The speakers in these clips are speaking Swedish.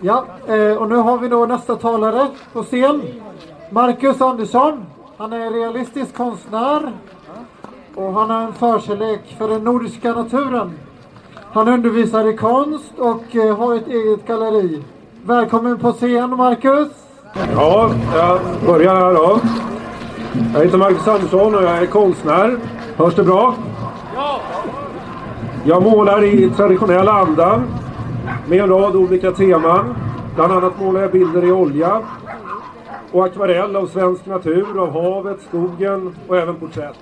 Ja, eh, och nu har vi då nästa talare på scen. Marcus Andersson. Han är realistisk konstnär och han har en förkärlek för den nordiska naturen. Han undervisar i konst och eh, har ett eget galleri. Välkommen på scen Marcus! Ja, jag börjar här då. Jag heter Marcus Andersson och jag är konstnär. Hörs det bra? Ja! Jag målar i traditionell anda med en rad olika teman. Bland annat målar jag bilder i olja och akvarell av svensk natur, av havet, skogen och även porträtt.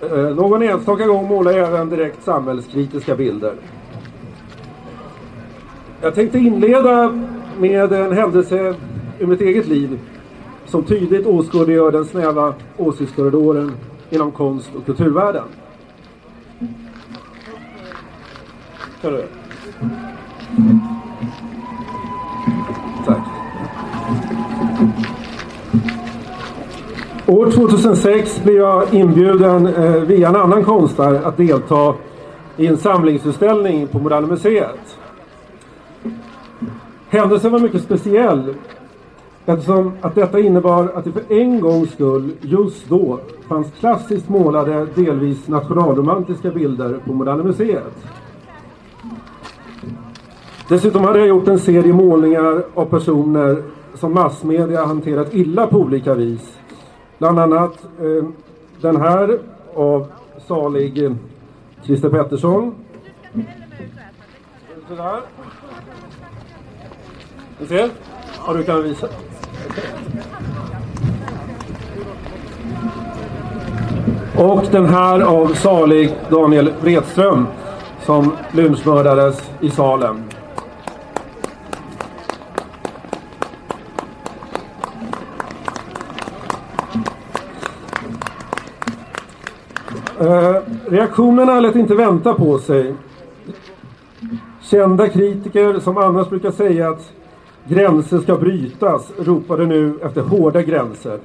Eh, någon enstaka gång målar jag även direkt samhällskritiska bilder. Jag tänkte inleda med en händelse ur mitt eget liv som tydligt åskådliggör den snäva åsiktskorridoren inom konst och kulturvärlden. Tack. År 2006 blev jag inbjuden eh, via en annan konstnär att delta i en samlingsutställning på Moderna Museet. Händelsen var mycket speciell eftersom att detta innebar att det för en gångs skull just då fanns klassiskt målade, delvis nationalromantiska bilder på Moderna Museet. Dessutom hade jag gjort en serie målningar av personer som massmedia hanterat illa på olika vis. Bland annat eh, den här av salig eh, Christer Pettersson. Sådär. Ni ser? Ja, du kan visa. Och den här av salig Daniel Wretström som lynchmördades i Salem. Eh, reaktionerna lät inte vänta på sig. Kända kritiker som annars brukar säga att gränser ska brytas ropade nu efter hårda gränser.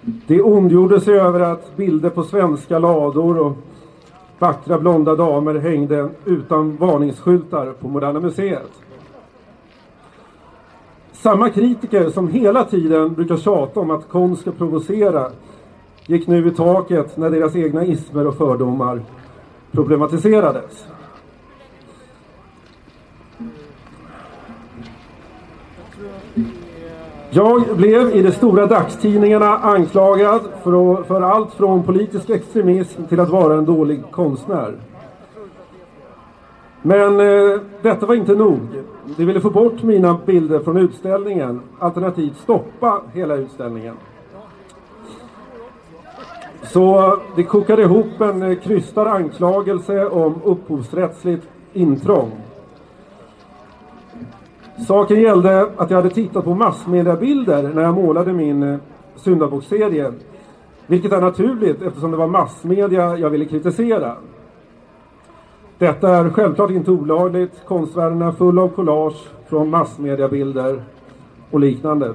Det ondgjorde sig över att bilder på svenska lador och vackra blonda damer hängde utan varningsskyltar på Moderna Museet. Samma kritiker som hela tiden brukar tjata om att konst ska provocera gick nu i taket när deras egna ismer och fördomar problematiserades. Jag blev i de stora dagstidningarna anklagad för, för allt från politisk extremism till att vara en dålig konstnär. Men eh, detta var inte nog. De ville få bort mina bilder från utställningen, alternativt stoppa hela utställningen. Så det kokade ihop en eh, krystad anklagelse om upphovsrättsligt intrång. Saken gällde att jag hade tittat på massmediabilder när jag målade min eh. Vilket är naturligt eftersom det var massmedia jag ville kritisera. Detta är självklart inte olagligt. Konstvärlden är full av collage från massmediabilder och liknande.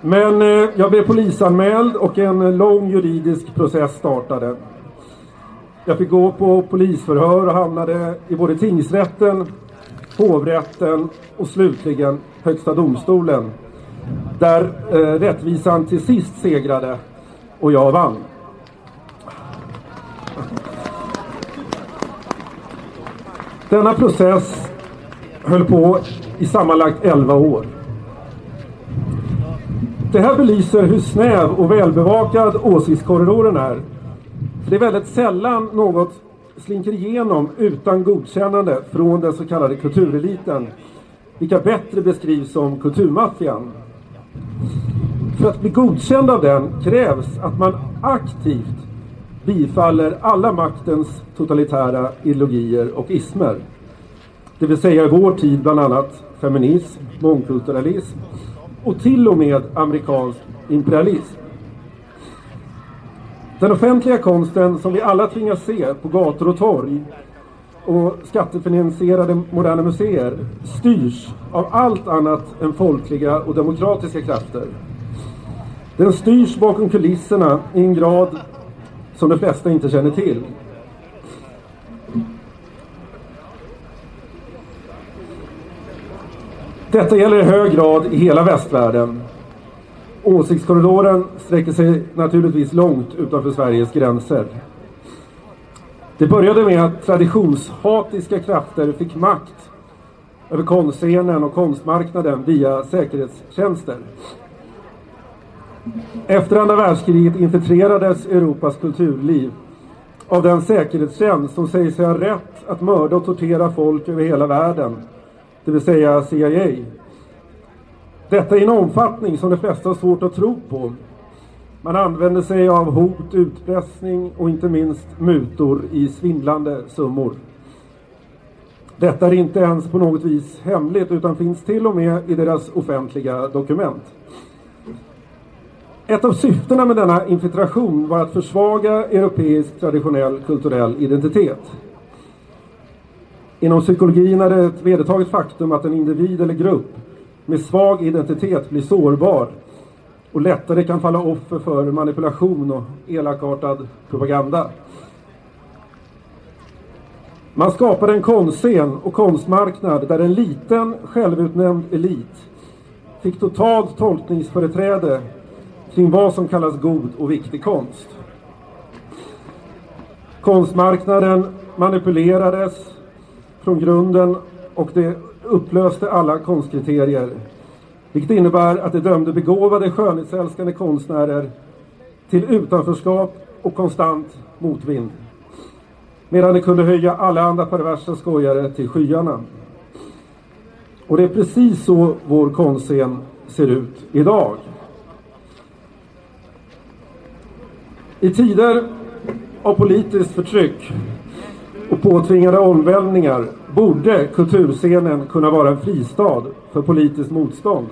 Men eh, jag blev polisanmäld och en lång juridisk process startade. Jag fick gå på polisförhör och hamnade i både tingsrätten, hovrätten och slutligen Högsta domstolen. Där eh, rättvisan till sist segrade och jag vann. Denna process höll på i sammanlagt 11 år. Det här belyser hur snäv och välbevakad åsiktskorridoren är. För det är väldigt sällan något slinker igenom utan godkännande från den så kallade kultureliten, vilka bättre beskrivs som kulturmaffian. För att bli godkänd av den krävs att man aktivt bifaller alla maktens totalitära ideologier och ismer. Det vill säga i vår tid bland annat feminism, mångkulturalism och till och med amerikansk imperialism. Den offentliga konsten som vi alla tvingas se på gator och torg och skattefinansierade moderna museer styrs av allt annat än folkliga och demokratiska krafter. Den styrs bakom kulisserna i en grad som de flesta inte känner till. Detta gäller i hög grad i hela västvärlden. Åsiktskorridoren sträcker sig naturligtvis långt utanför Sveriges gränser. Det började med att traditionshatiska krafter fick makt över konstscenen och konstmarknaden via säkerhetstjänster. Efter andra världskriget infiltrerades Europas kulturliv av den säkerhetstjänst som säger sig ha rätt att mörda och tortera folk över hela världen, det vill säga CIA. Detta i en omfattning som de flesta har svårt att tro på. Man använder sig av hot, utpressning och inte minst mutor i svindlande summor. Detta är inte ens på något vis hemligt utan finns till och med i deras offentliga dokument. Ett av syftena med denna infiltration var att försvaga europeisk traditionell kulturell identitet. Inom psykologin är det ett vedertaget faktum att en individ eller grupp med svag identitet blir sårbar och lättare kan falla offer för manipulation och elakartad propaganda. Man skapade en konstscen och konstmarknad där en liten självutnämnd elit fick totalt tolkningsföreträde kring vad som kallas god och viktig konst. Konstmarknaden manipulerades från grunden och det upplöste alla konstkriterier. Vilket innebär att det dömde begåvade skönhetsälskande konstnärer till utanförskap och konstant motvind. Medan det kunde höja alla andra perversa skojare till skyarna. Och det är precis så vår konstscen ser ut idag. I tider av politiskt förtryck och påtvingade omvälvningar borde kulturscenen kunna vara en fristad för politiskt motstånd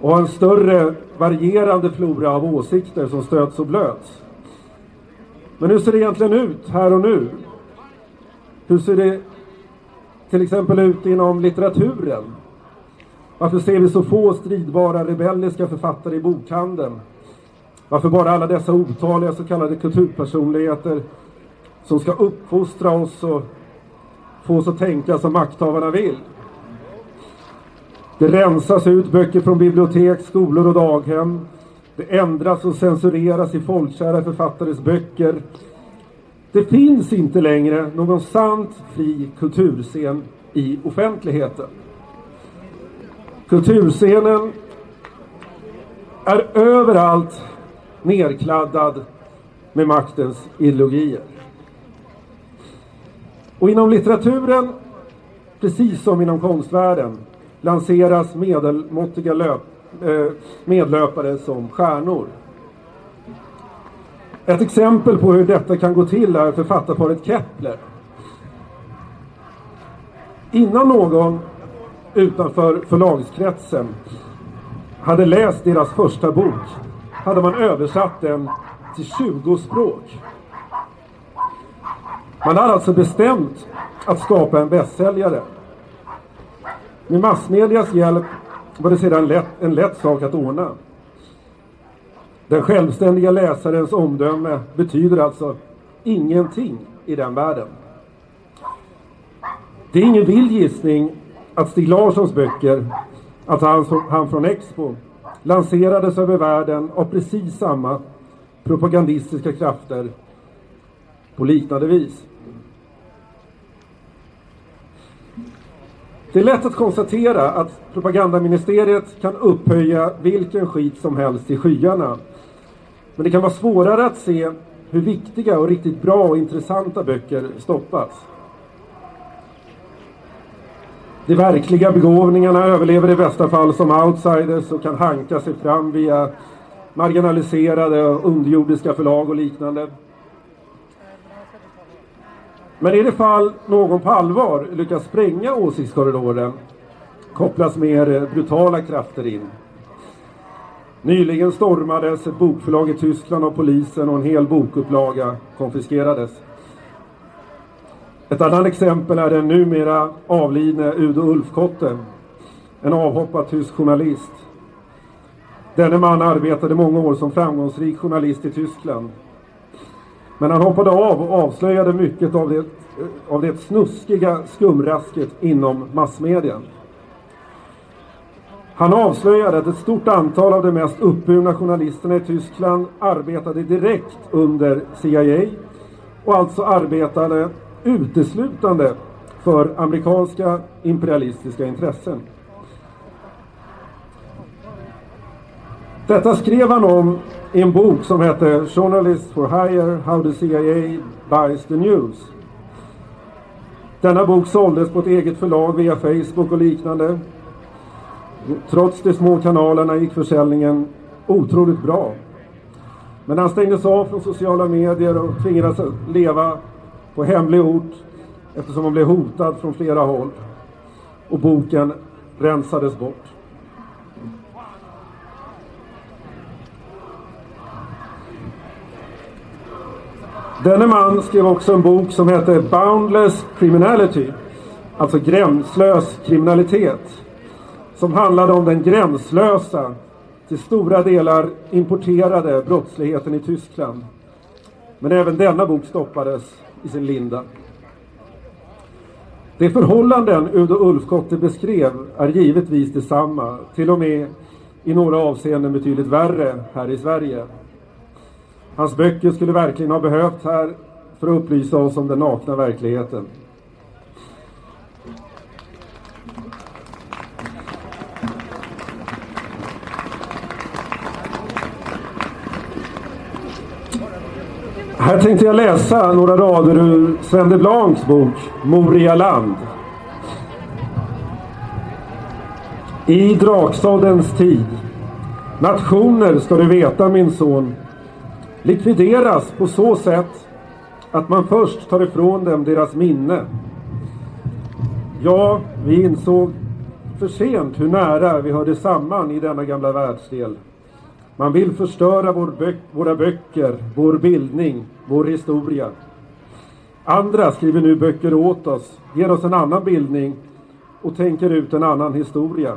och ha en större varierande flora av åsikter som stöts och blöts. Men hur ser det egentligen ut här och nu? Hur ser det till exempel ut inom litteraturen? Varför ser vi så få stridbara rebelliska författare i bokhandeln? Varför bara alla dessa otaliga så kallade kulturpersonligheter som ska uppfostra oss och få oss att tänka som makthavarna vill? Det rensas ut böcker från bibliotek, skolor och daghem. Det ändras och censureras i folkkära författares böcker. Det finns inte längre någon sant fri kulturscen i offentligheten. Kulturscenen är överallt nerkladdad med maktens ideologier. Och inom litteraturen, precis som inom konstvärlden, lanseras medelmåttiga löp, eh, medlöpare som stjärnor. Ett exempel på hur detta kan gå till är författarparet Kepler. Innan någon utanför förlagskretsen hade läst deras första bok hade man översatt den till 20 språk. Man har alltså bestämt att skapa en bästsäljare. Med massmedias hjälp var det sedan lätt, en lätt sak att ordna. Den självständiga läsarens omdöme betyder alltså ingenting i den världen. Det är ingen vild gissning att Stig Larssons böcker, att han, han från Expo, lanserades över världen av precis samma propagandistiska krafter på liknande vis. Det är lätt att konstatera att propagandaministeriet kan upphöja vilken skit som helst till skyarna. Men det kan vara svårare att se hur viktiga och riktigt bra och intressanta böcker stoppas. De verkliga begåvningarna överlever i bästa fall som outsiders och kan hanka sig fram via marginaliserade och underjordiska förlag och liknande. Men i det fall någon på allvar lyckas spränga åsiktskorridoren kopplas mer eh, brutala krafter in. Nyligen stormades ett bokförlag i Tyskland av polisen och en hel bokupplaga konfiskerades. Ett annat exempel är den numera avlidne Udo Ulfkotte, en avhoppad tysk journalist. Denne man arbetade många år som framgångsrik journalist i Tyskland. Men han hoppade av och avslöjade mycket av det, eh, av det snuskiga skumrasket inom massmedien. Han avslöjade att ett stort antal av de mest uppburna journalisterna i Tyskland arbetade direkt under CIA och alltså arbetade uteslutande för amerikanska imperialistiska intressen. Detta skrev han om i en bok som hette Journalists for Hire How the CIA Buys the News. Denna bok såldes på ett eget förlag via Facebook och liknande. Trots de små kanalerna gick försäljningen otroligt bra. Men han stängdes av från sociala medier och tvingades leva på hemlig ort eftersom han blev hotad från flera håll. Och boken rensades bort. Denne man skrev också en bok som hette Boundless Criminality, alltså gränslös kriminalitet, som handlade om den gränslösa, till stora delar importerade brottsligheten i Tyskland. Men även denna bok stoppades i sin linda. De förhållanden Udo Ulfkotte beskrev är givetvis detsamma, till och med i några avseenden betydligt värre här i Sverige. Hans böcker skulle verkligen ha behövt här för att upplysa oss om den nakna verkligheten. Här tänkte jag läsa några rader ur Sven de Blancs bok Moria land. I draksåddens tid. Nationer ska du veta min son likvideras på så sätt att man först tar ifrån dem deras minne. Ja, vi insåg för sent hur nära vi hörde samman i denna gamla världsdel. Man vill förstöra vår bö våra böcker, vår bildning, vår historia. Andra skriver nu böcker åt oss, ger oss en annan bildning och tänker ut en annan historia.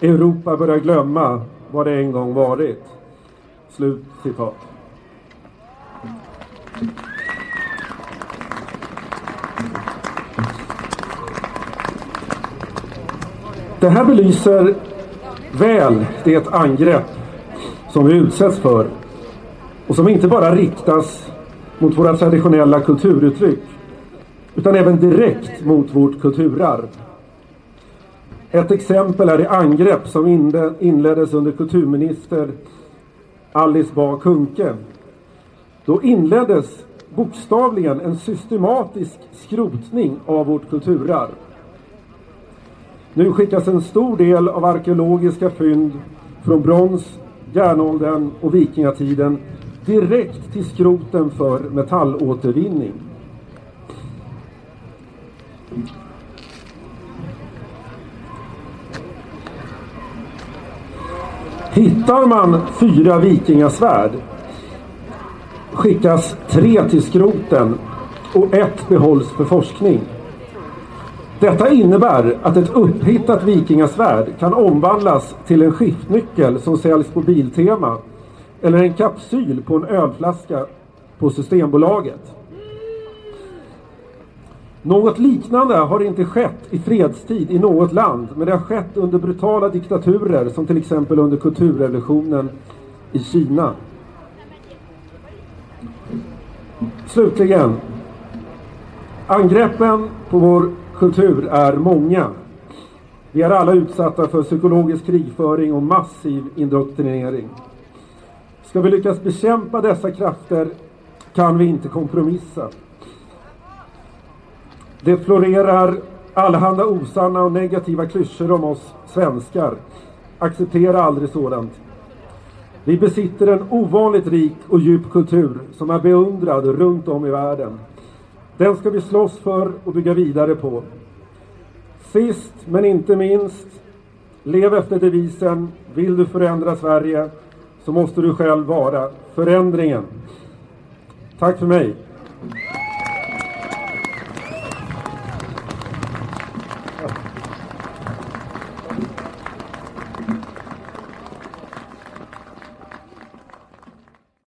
Europa börjar glömma vad det en gång varit. Slut citat. Det här belyser väl det angrepp som vi utsätts för och som inte bara riktas mot våra traditionella kulturuttryck utan även direkt mot vårt kulturarv. Ett exempel är det angrepp som inleddes under kulturminister Alice Bah Kuhnke då inleddes bokstavligen en systematisk skrotning av vårt kulturarv. Nu skickas en stor del av arkeologiska fynd från brons, järnåldern och vikingatiden direkt till skroten för metallåtervinning. Hittar man fyra vikingasvärd skickas tre till skroten och ett behålls för forskning. Detta innebär att ett upphittat vikingasvärd kan omvandlas till en skiftnyckel som säljs på Biltema eller en kapsyl på en ölflaska på Systembolaget. Något liknande har inte skett i fredstid i något land men det har skett under brutala diktaturer som till exempel under kulturrevolutionen i Kina. Slutligen. Angreppen på vår kultur är många. Vi är alla utsatta för psykologisk krigföring och massiv indoktrinering. Ska vi lyckas bekämpa dessa krafter kan vi inte kompromissa. Det florerar allehanda osanna och negativa klyschor om oss svenskar. Acceptera aldrig sådant. Vi besitter en ovanligt rik och djup kultur som är beundrad runt om i världen. Den ska vi slåss för och bygga vidare på. Sist men inte minst, lev efter devisen Vill du förändra Sverige så måste du själv vara förändringen. Tack för mig.